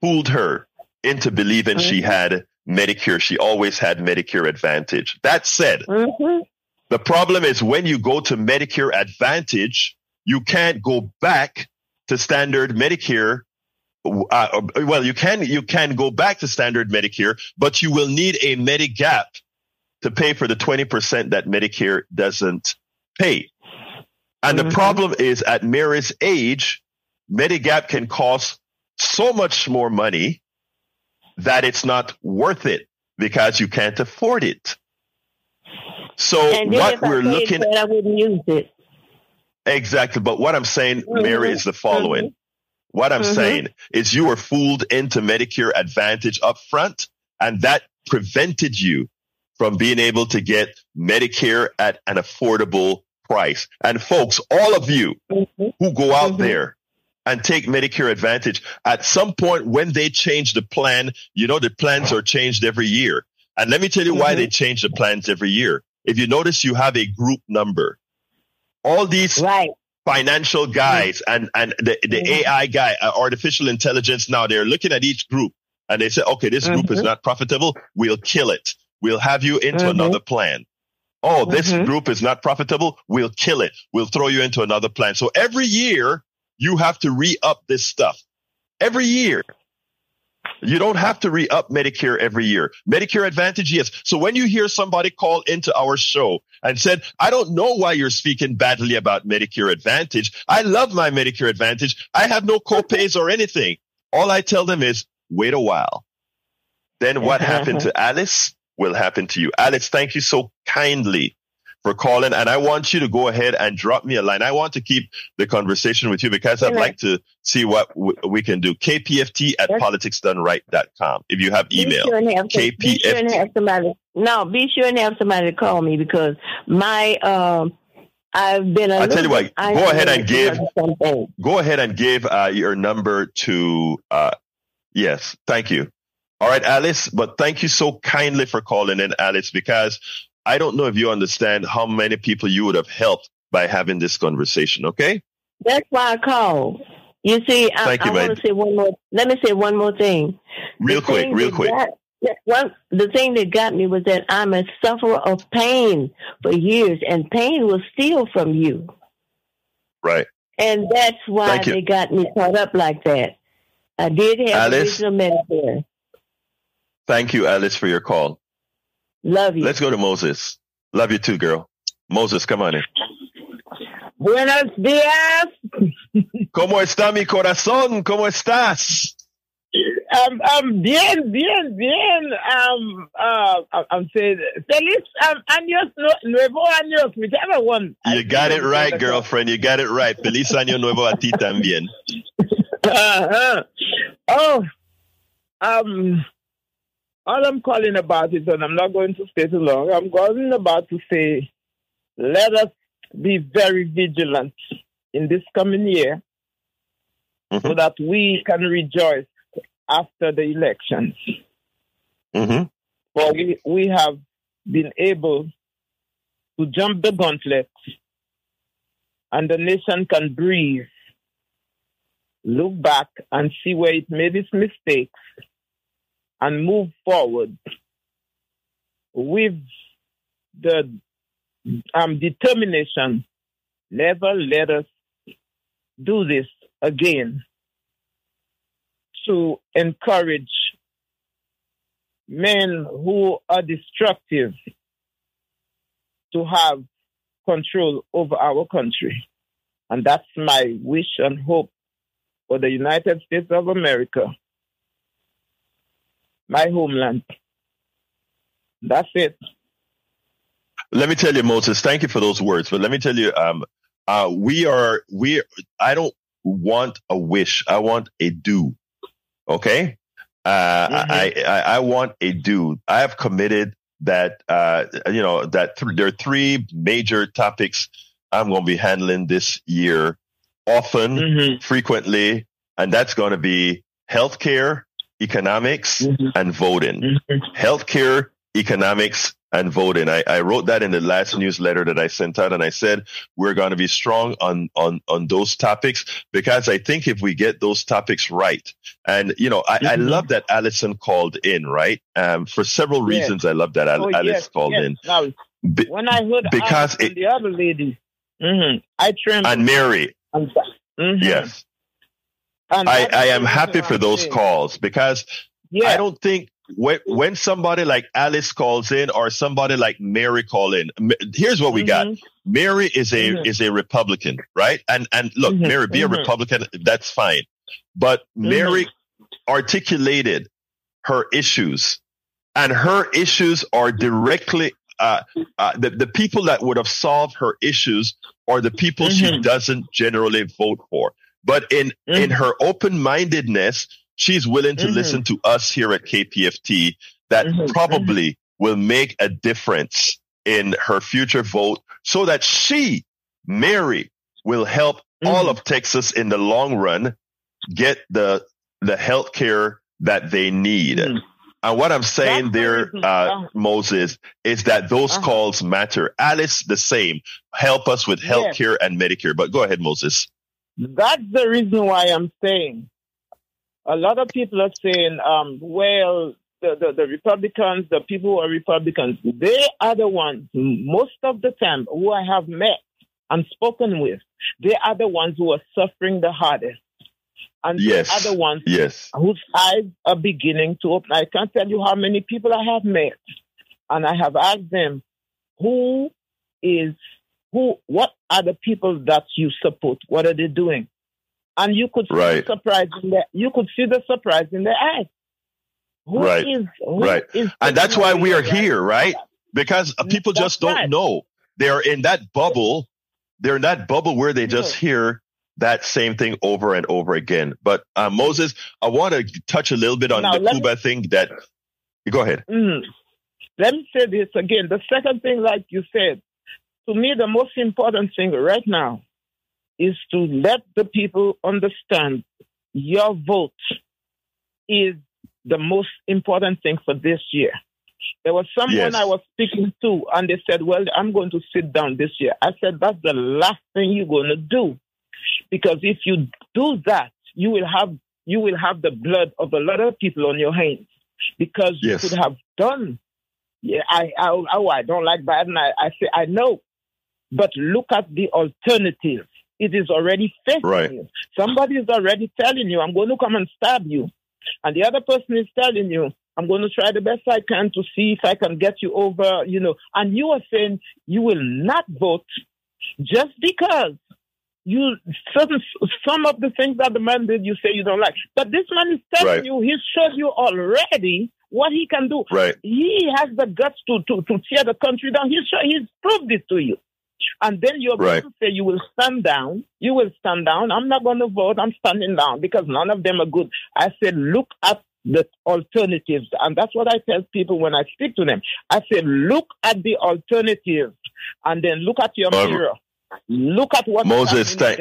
fooled her into believing she Mhm. had Medicare. She always had Medicare Advantage. That said, Mhm. the problem is when you go to Medicare Advantage, you can't go back to standard Medicare. Uh, well, you can you can go back to standard Medicare, but you will need a Medigap to pay for the twenty percent that Medicare doesn't pay. And the Mhm. problem is at Mary's age, Medigap can cost so much more money that it's not worth it because you can't afford it. So what we're looking it, I wouldn't use it. exactly, but what I'm saying, Mary, Mhm. is the following. What I'm Mhm. saying is you were fooled into Medicare Advantage up front, and that prevented you from being able to get Medicare at an affordable price. And folks, all of you Mhm. who go out Mhm. there and take Medicare Advantage, at some point when they change the plan, you know, the plans are changed every year. And let me tell you why Mhm. they change the plans every year. If you notice, you have a group number. All these Right. financial guys and, and the, the Mhm. AI guy, uh, artificial intelligence now, they're looking at each group and they say, okay, this group is Mhm. not profitable. We'll kill it. We'll have you into Mhm. another plan. Oh, this group is not profitable. We'll kill it. We'll throw you into another plan. So every year you have to re-up this stuff. Every year. You don't have to re-up Medicare every year. Medicare Advantage, yes. So when you hear somebody call into our show and said, I don't know why you're speaking badly about Medicare Advantage. I love my Medicare Advantage. I have no copays or anything. All I tell them is wait a while. Then what happened to Alice will happen to you. Alice, thank you so kindly for calling. And I want you to go ahead and drop me a line. I want to keep the conversation with you because I'd like to see what w- we can do. KPFT at Yes. politicsdoneright.com. If you have Be email, sure and have, some- be sure and KPFT. have somebody. No, be sure and have somebody to call me because my um, I've been. A I'll tell you what, go ahead and give- because of something. go ahead and give uh, your number to uh, yes thank you all right alice but thank you so kindly for calling in alice because i don't know if you understand how many people you would have helped by having this conversation okay That's why I called. You see, I, Thank you, I want to say one more. Let me say one more thing. real The quick thing real quick got- one, the thing that got me was that I'm a sufferer of pain for years, and pain will steal from you. right And that's why they got me caught up like that. I did have Alice? original Medicare. thank you alice for your call Love you. let's go to moses love you too girl moses come on in Buenos días. ¿Cómo está mi corazón? ¿Cómo estás? Um, um, bien, bien, bien. Um, uh, I'm- I'm saying feliz um, años nuevo años, whichever one. You got it right, girlfriend. You got it right. Feliz año nuevo a ti también. Uh-huh. Oh, um, all I'm calling about is, and I'm not going to stay too long. I'm calling about to say, let us be very vigilant in this coming year, so Mhm. that we can rejoice after the elections. hmm For we, we have been able to jump the gauntlet and the nation can breathe, look back and see where it made its mistakes and move forward with the um, determination never let us do this again to encourage men who are destructive to have control over our country. And that's my wish and hope for the United States of America, my homeland. That's it. Let me tell you, Moses, thank you for those words. But let me tell you, um, uh, we are, we, I don't want a wish. I want a do. Okay. Uh, mm-hmm. I, I, I want a do. I have committed that, uh, you know, that th- there are three major topics I'm going to be handling this year often, mm-hmm. frequently, and that's going to be healthcare, economics, mm-hmm. and voting. Mm-hmm. Healthcare, economics, and voting. I, I wrote that in the last newsletter that I sent out and I said we're going to be strong on, on, on those topics because I think if we get those topics right, and you know, I, mm-hmm. I love that Allison called in, right? Um, for several reasons, yes. I love that Al- oh, Alice yes, called yes. in. Now, Be- when I heard because it, the other lady, mm-hmm, I trembled. And Mary. Mm-hmm. Yes. I, I am happy for those saying. calls because yeah. I don't think when, when somebody like Alice calls in or somebody like Mary call in, here's what we mm-hmm. got. Mary is a mm-hmm. is a Republican, right? And and look, mm-hmm. Mary, be a mm-hmm. Republican, that's fine. But mm-hmm. Mary articulated her issues, and her issues are directly uh, uh, the the people that would have solved her issues are the people she mm-hmm. doesn't generally vote for. But in in her open mindedness, she's willing to mm-hmm. listen to us here at KPFT that mm-hmm. probably mm-hmm. will make a difference in her future vote so that she, Mary, will help all mm-hmm. of Texas in the long run get the, the health care that they need. And what I'm saying That's there, uh, uh, Moses, is that those uh-huh. calls matter. Alice, the same. Help us with health yes. care and Medicare. But go ahead, Moses. That's the reason why I'm saying a lot of people are saying, um, well, the, the, the, Republicans, the people who are Republicans, they are the ones, most of the time, who I have met and spoken with, they are the ones who are suffering the hardest. And yes. they are the ones yes. whose eyes are beginning to open. I can't tell you how many people I have met. And I have asked them, who is, who, what are the people that you support? What are they doing? and you could see right. the surprise in their, you could see the surprise in their eyes. Who right. Is, right. and that's why we are here, right? Because people just don't right. know. They're in that bubble. They're in that bubble where they just hear that same thing over and over again. But uh, Moses, I want to touch a little bit on now, the Cuba me, thing that. Go ahead. Mm, let me say this again. The second thing, like you said, to me, the most important thing right now is to let the people understand your vote is the most important thing for this year. There was someone yes. I was speaking to, and they said, Well, I'm going to sit down this year. I said, That's the last thing you're going to do. Because if you do that, you will have you will have the blood of a lot of people on your hands. Because yes. you could have done yeah, I, I oh I don't like Biden. I, I say I know. But look at the alternative. It is already facing right. you. Somebody is already telling you, I'm going to come and stab you. And the other person is telling you, I'm going to try the best I can to see if I can get you over, you know. And you are saying you will not vote just because you certain some of the things that the man did you say you don't like. But this man is telling right. you he showed you already what he can do. Right. He has the guts to, to, to tear the country down. He's he's proved it to you. And then you're right. going to say you will stand down. You will stand down. I'm not going to vote. I'm standing down because none of them are good. I said, look at the alternatives. And that's what I tell people when I speak to them. I say, look at the alternatives and then look at your mirror. Look at what Moses, thank,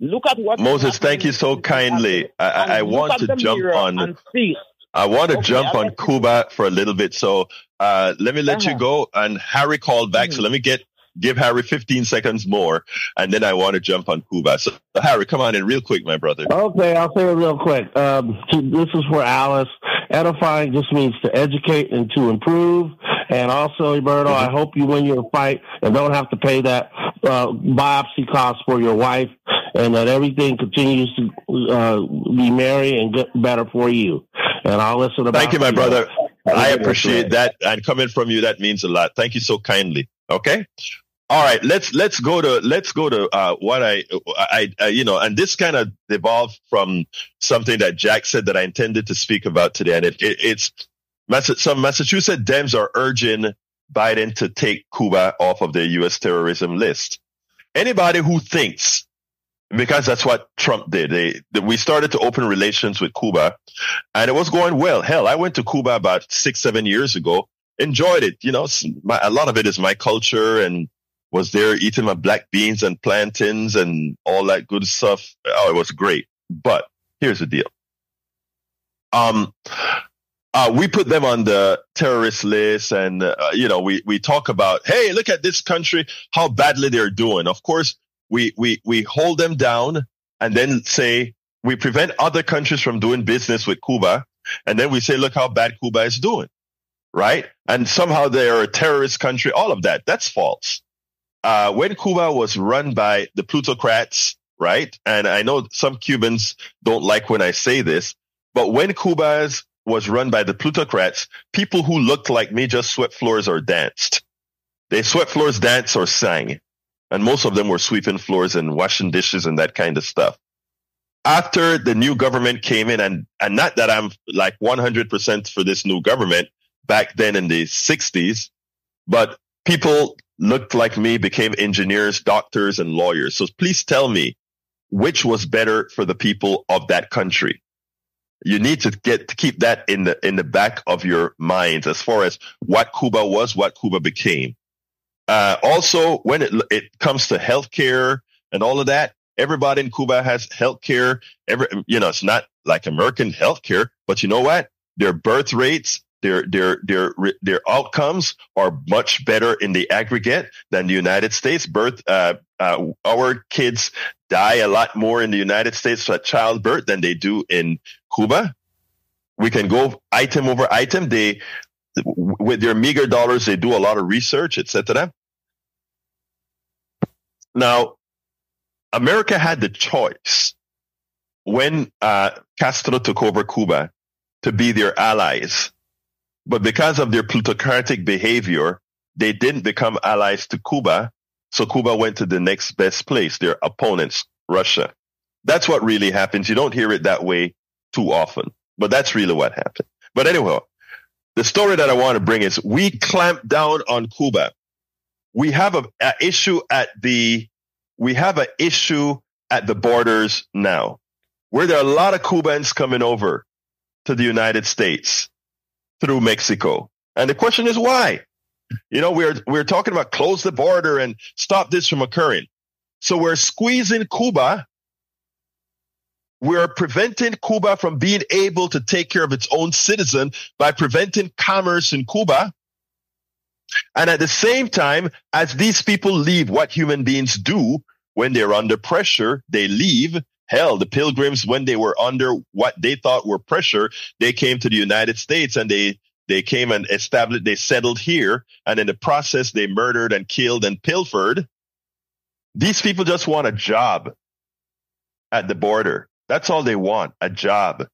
Look at what Moses, thank you so kindly. I, I want to jump on. And see I want to Okay, jump on Cuba for a little bit. So uh, let me let you Uh-huh. go. And Harry called back. So Mhm. let me get give Harry 15 seconds more. And then I want to jump on Cuba. So Harry, come on in real quick, my brother. Okay, I'll say it real quick. Um, this is for Alice. Edifying just means to educate and to improve. And also, Roberto, I hope you win your fight and don't have to pay that uh, biopsy cost for your wife, and that everything continues to uh, be merry and get better for you. And I'll listen about. Thank you, my brother. I appreciate that. And coming from you, that means a lot. Thank you so kindly. Okay. All right. Let's, let's go to, let's go to, uh, what I, I, I you know, and this kind of evolved from something that Jack said that I intended to speak about today. And it, it it's, some Massachusetts Dems are urging Biden to take Cuba off of the U.S. terrorism list. Anybody who thinks, because that's what Trump did, they, they, we started to open relations with Cuba and it was going well. Hell, I went to Cuba about six, seven years ago, enjoyed it. You know, my, a lot of it is my culture and was there eating my black beans and plantains and all that good stuff. Oh, it was great. But here's the deal. Um, uh, we put them on the terrorist list and, uh, you know, we, we talk about, hey, look at this country, how badly they're doing. Of course, we, we, we hold them down and then say, we prevent other countries from doing business with Cuba. And then we say, look how bad Cuba is doing. Right. And somehow they are a terrorist country. All of that. That's false. Uh, when Cuba was run by the plutocrats, right? And I know some Cubans don't like when I say this, but when Cuba was run by the plutocrats, people who looked like me just swept floors or danced. They swept floors, danced, or sang. And most of them were sweeping floors and washing dishes and that kind of stuff after the new government came in and, and not that I'm like 100% for this new government back then in the 60s, but people looked like me, became engineers, doctors, and lawyers. So please tell me which was better for the people of that country. You need to get to keep that in the in the back of your minds as far as what Cuba was, what Cuba became. Uh, also, when it it comes to healthcare and all of that, everybody in Cuba has healthcare. Every you know, it's not like American healthcare, but you know what? Their birth rates, their their their their outcomes are much better in the aggregate than the United States. Birth, uh, uh, our kids die a lot more in the United States at childbirth than they do in Cuba. We can go item over item. They with their meager dollars, they do a lot of research, etc. Now, America had the choice when uh, Castro took over Cuba to be their allies. But because of their plutocratic behavior, they didn't become allies to Cuba. So Cuba went to the next best place, their opponents, Russia. That's what really happens. You don't hear it that way too often, but that's really what happened. But anyway, the story that I want to bring is we clamped down on Cuba. We have a, issue at the we have an issue at the borders now where there are a lot of Cubans coming over to the United States through Mexico. And the question is why? You know, we're, we're talking about close the border and stop this from occurring. So we're squeezing Cuba. We're preventing Cuba from being able to take care of its own citizen by preventing commerce in Cuba. And at the same time, as these people leave, what human beings do when they're under pressure, they leave. Hell, the pilgrims, when they were under what they thought were pressure, they came to the United States and they, they came and established, they settled here. And in the process, they murdered and killed and pilfered. These people just want a job at the border. That's all they want, a job.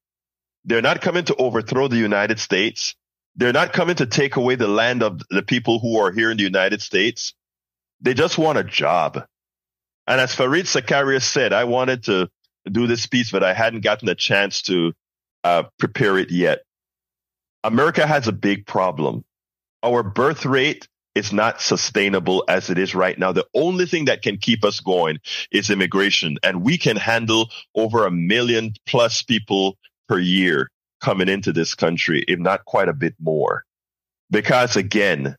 They're not coming to overthrow the United States. They're not coming to take away the land of the people who are here in the United States. They just want a job. And as Fareed Zakaria said, I wanted to do this piece, but I hadn't gotten a chance to uh, prepare it yet. America has a big problem. Our birth rate is not sustainable as it is right now. The only thing that can keep us going is immigration, and we can handle over a million plus people per year coming into this country, if not quite a bit more. Because again,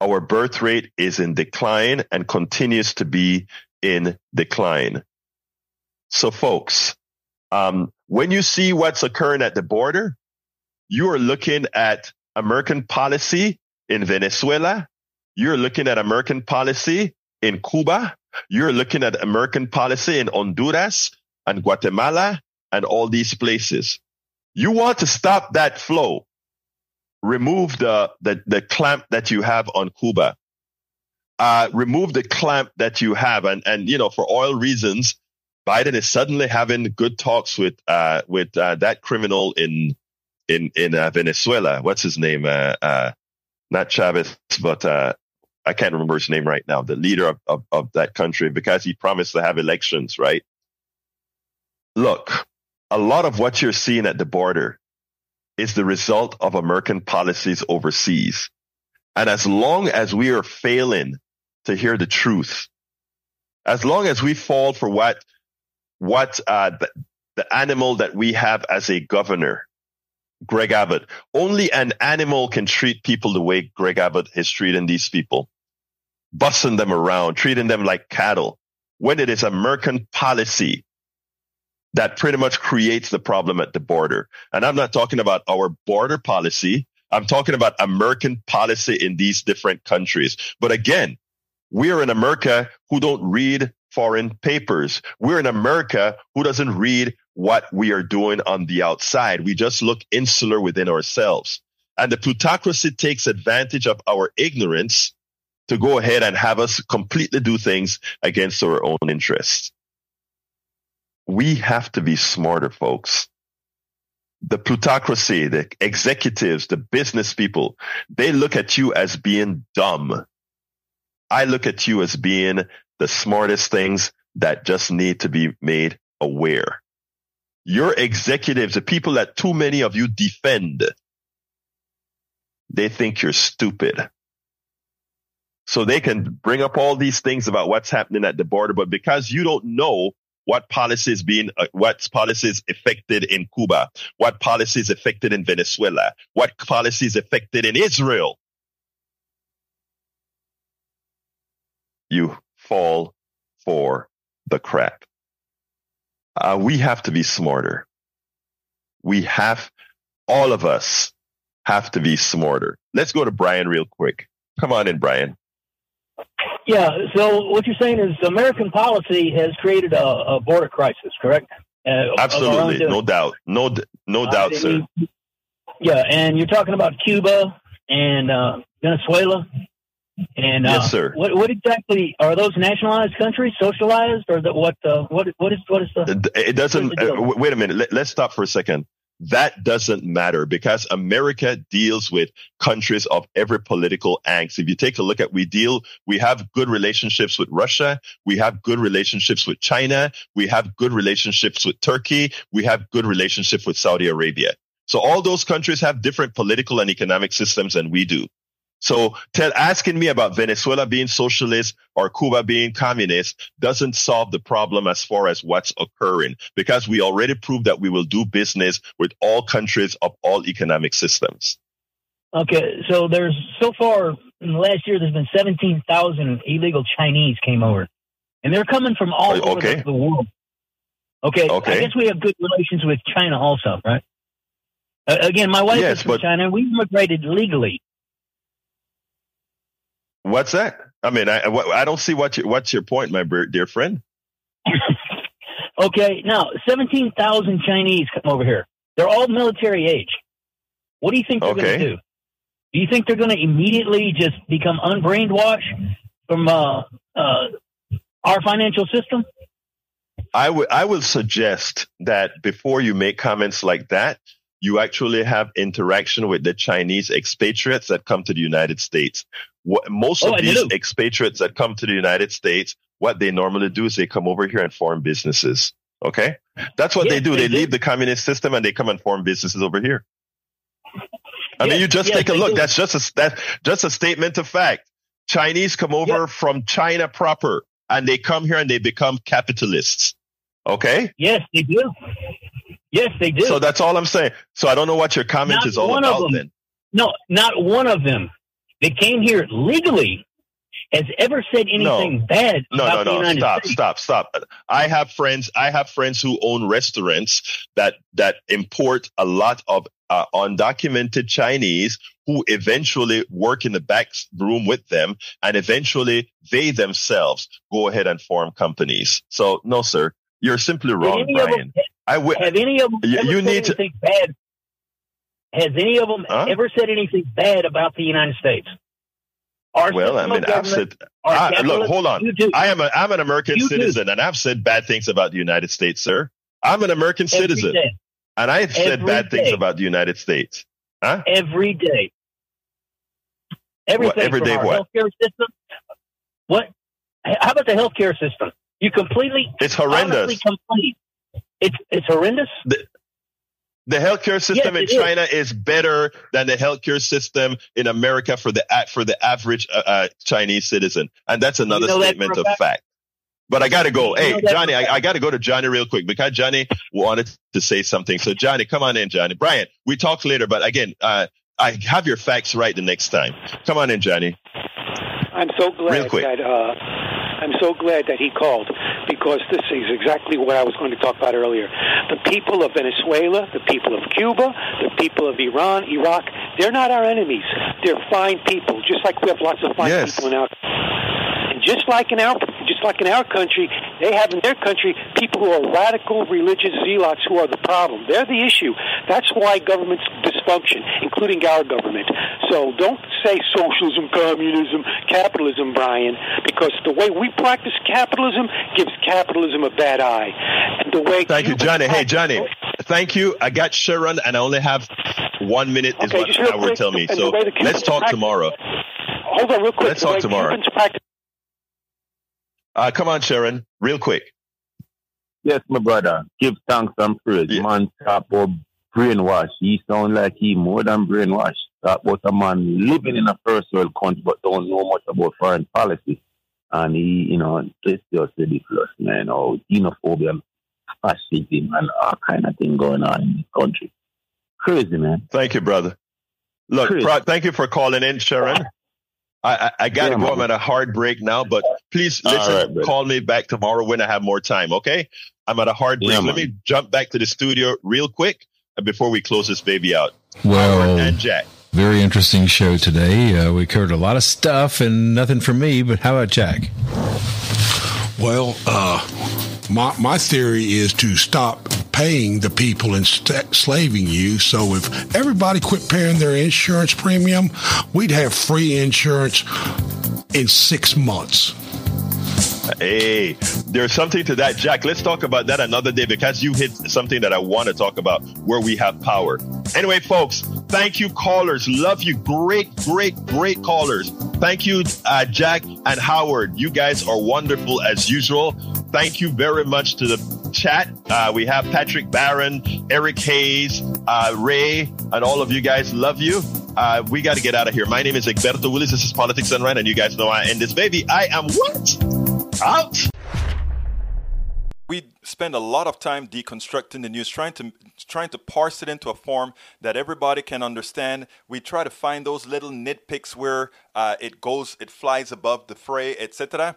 our birth rate is in decline and continues to be in decline. So folks, um, when you see what's occurring at the border, You are looking at American policy in Venezuela. You're looking at American policy in Cuba. You're looking at American policy in Honduras and Guatemala and all these places. You want to stop that flow. Remove the, the, the clamp that you have on Cuba. Uh, remove the clamp that you have. And, and, you know, for oil reasons, Biden is suddenly having good talks with, uh, with, uh, that criminal in, in, in, uh, Venezuela. What's his name? Uh, uh, not Chavez, but, uh, I can't remember his name right now, the leader of, of, of that country, because he promised to have elections, right? Look, a lot of what you're seeing at the border is the result of American policies overseas. And as long as we are failing to hear the truth, as long as we fall for what, what, uh, the, the animal that we have as a governor, Greg Abbott, only an animal can treat people the way Greg Abbott is treating these people, bussing them around, treating them like cattle. When it is American policy that pretty much creates the problem at the border. And I'm not talking about our border policy. I'm talking about American policy in these different countries. But again, we're in America who don't read foreign papers. We're in America who doesn't read what we are doing on the outside. We just look insular within ourselves. And the plutocracy takes advantage of our ignorance to go ahead and have us completely do things against our own interests we have to be smarter, folks. The plutocracy, the executives, the business people, they look at you as being dumb. I look at you as being the smartest things that just need to be made aware. Your executives, the people that too many of you defend, they think you're stupid. So they can bring up all these things about what's happening at the border, but because you don't know what policies being, uh, what policies affected in Cuba, what policies affected in Venezuela, what policies affected in Israel. You fall for the crap. Uh, we have to be smarter. We have, all of us have to be smarter. Let's go to Brian real quick. Come on in, Brian. Yeah. So what you're saying is American policy has created a, a border crisis, correct? Uh, Absolutely, no doubt, no no uh, doubt, sir. yeah, and you're talking about Cuba and uh, Venezuela, and yes, uh, sir. What, what exactly are those nationalized countries, socialized, or the, what? Uh, what what is what is the? It doesn't. wait a minute. Let, let's stop for a second that doesn't matter because America deals with countries of every political angst. If you take a look at, we deal, we have good relationships with Russia. We have good relationships with China. We have good relationships with Turkey. We have good relationships with Saudi Arabia. So all those countries have different political and economic systems than we do. So tell, asking me about Venezuela being socialist or Cuba being communist doesn't solve the problem as far as what's occurring because we already proved that we will do business with all countries of all economic systems. Okay, so there's so far in the last year there's been 17,000 illegal Chinese came over, and they're coming from all oh, okay. over the world. Okay, okay. I guess we have good relations with China also, right? Uh, again, my wife yes, is from but, China. We immigrated legally. What's that? I mean, I I don't see what you, what's your point, my dear friend. okay, now seventeen thousand Chinese come over here. They're all military age. What do you think they're okay. going to do? Do you think they're going to immediately just become unbrainwashed from uh, uh, our financial system? I would I would suggest that before you make comments like that, you actually have interaction with the Chinese expatriates that come to the United States. What, most oh, of these do. expatriates that come to the United States, what they normally do is they come over here and form businesses. Okay. That's what yes, they do. They, they leave the communist system and they come and form businesses over here. I yes, mean, you just yes, take a look. Do. That's just a, that, just a statement of fact. Chinese come over from China proper and they come here and they become capitalists. Okay. Yes, they do. Yes, they do. So that's all I'm saying. So I don't know what your comment not is all about then. No, not one of them that came here legally has ever said anything no. bad no, about no, no, no. Stop, States. stop, stop. I have friends. I have friends who own restaurants that that import a lot of uh, undocumented Chinese who eventually work in the back room with them and eventually they themselves go ahead and form companies. So no, sir, you're simply wrong, Brian. Them, I w- have any of them you, you need to bad? Has any of them huh? ever said anything bad about the United States? Our well, I mean, I've said, I, look, hold on. I am a, I'm an American you citizen do. and I've said bad things about the United States, sir. I'm an American Every citizen day. and I've said Every bad day. things about the United States. Huh? Every day. Everything what, every day what? healthcare system. What? How about the healthcare system? You completely. It's horrendous. Complete. It's it's horrendous. The, the healthcare system yes, in China is. is. better than the healthcare system in America for the for the average uh, uh, Chinese citizen, and that's another you know statement of fact. fact. But I got to go. Hey, Johnny, I, I got to go to Johnny real quick because Johnny wanted to say something. So, Johnny, come on in, Johnny. Brian, we talk later, but again, uh, I have your facts right the next time. Come on in, Johnny. I'm so glad that uh, I'm so glad that he called because this is exactly what I was going to talk about earlier. The people of Venezuela, the people of Cuba, the people of Iran, Iraq, they're not our enemies. They're fine people, just like we have lots of fine yes. people in our just like in our just like in our country, they have in their country people who are radical religious zealots who are the problem. They're the issue. That's why governments dysfunction, including our government. So don't say socialism, communism, capitalism, Brian, because the way we practice capitalism gives capitalism a bad eye. And the way Thank you, Johnny. Hey, Johnny. Thank you. I got Sharon, and I only have one minute is okay, what Howard tell me. So let's talk tomorrow. Hold on, real quick. Let's talk tomorrow. Uh, come on, Sharon, real quick. Yes, my brother. Give thanks and praise. Yeah. Man, talk about brainwash. He sound like he more than brainwash. That was a man living in a first world country but don't know much about foreign policy. And he, you know, it's just ridiculous, man. Or xenophobia, fascism, and all kind of thing going on in this country. Crazy, man. Thank you, brother. Look, thank you for calling in, Sharon. I, I, I got to yeah, go. I'm at a hard break now, but please listen. Right, call me back tomorrow when I have more time. Okay. I'm at a hard break. Yeah, Let me jump back to the studio real quick before we close this baby out. Well, and Jack. Very interesting show today. Uh, we covered a lot of stuff and nothing for me, but how about Jack? Well, uh, my, my theory is to stop paying the people and enslaving you. So if everybody quit paying their insurance premium, we'd have free insurance in six months. Hey, there's something to that, Jack. Let's talk about that another day because you hit something that I want to talk about where we have power. Anyway, folks, thank you, callers. Love you. Great, great, great callers. Thank you, uh, Jack and Howard. You guys are wonderful as usual. Thank you very much to the chat. Uh, we have Patrick Barron, Eric Hayes, uh, Ray, and all of you guys. Love you. Uh, we got to get out of here. My name is Egberto Willies. This is Politics Right, and you guys know I end this baby. I am what? Out. We spend a lot of time deconstructing the news, trying to trying to parse it into a form that everybody can understand. We try to find those little nitpicks where uh, it goes, it flies above the fray, etc.